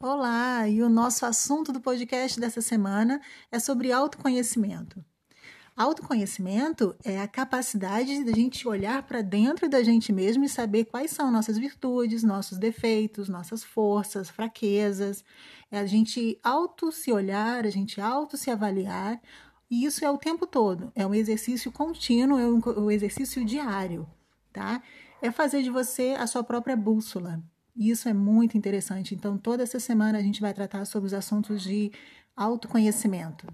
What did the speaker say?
Olá, e o nosso assunto do podcast dessa semana é sobre autoconhecimento. Autoconhecimento é a capacidade de a gente olhar para dentro da gente mesmo e saber quais são nossas virtudes, nossos defeitos, nossas forças, fraquezas. É a gente auto se olhar, a gente auto se avaliar, e isso é o tempo todo. É um exercício contínuo, é um exercício diário, tá? É fazer de você a sua própria bússola. Isso é muito interessante. Então, toda essa semana a gente vai tratar sobre os assuntos de autoconhecimento.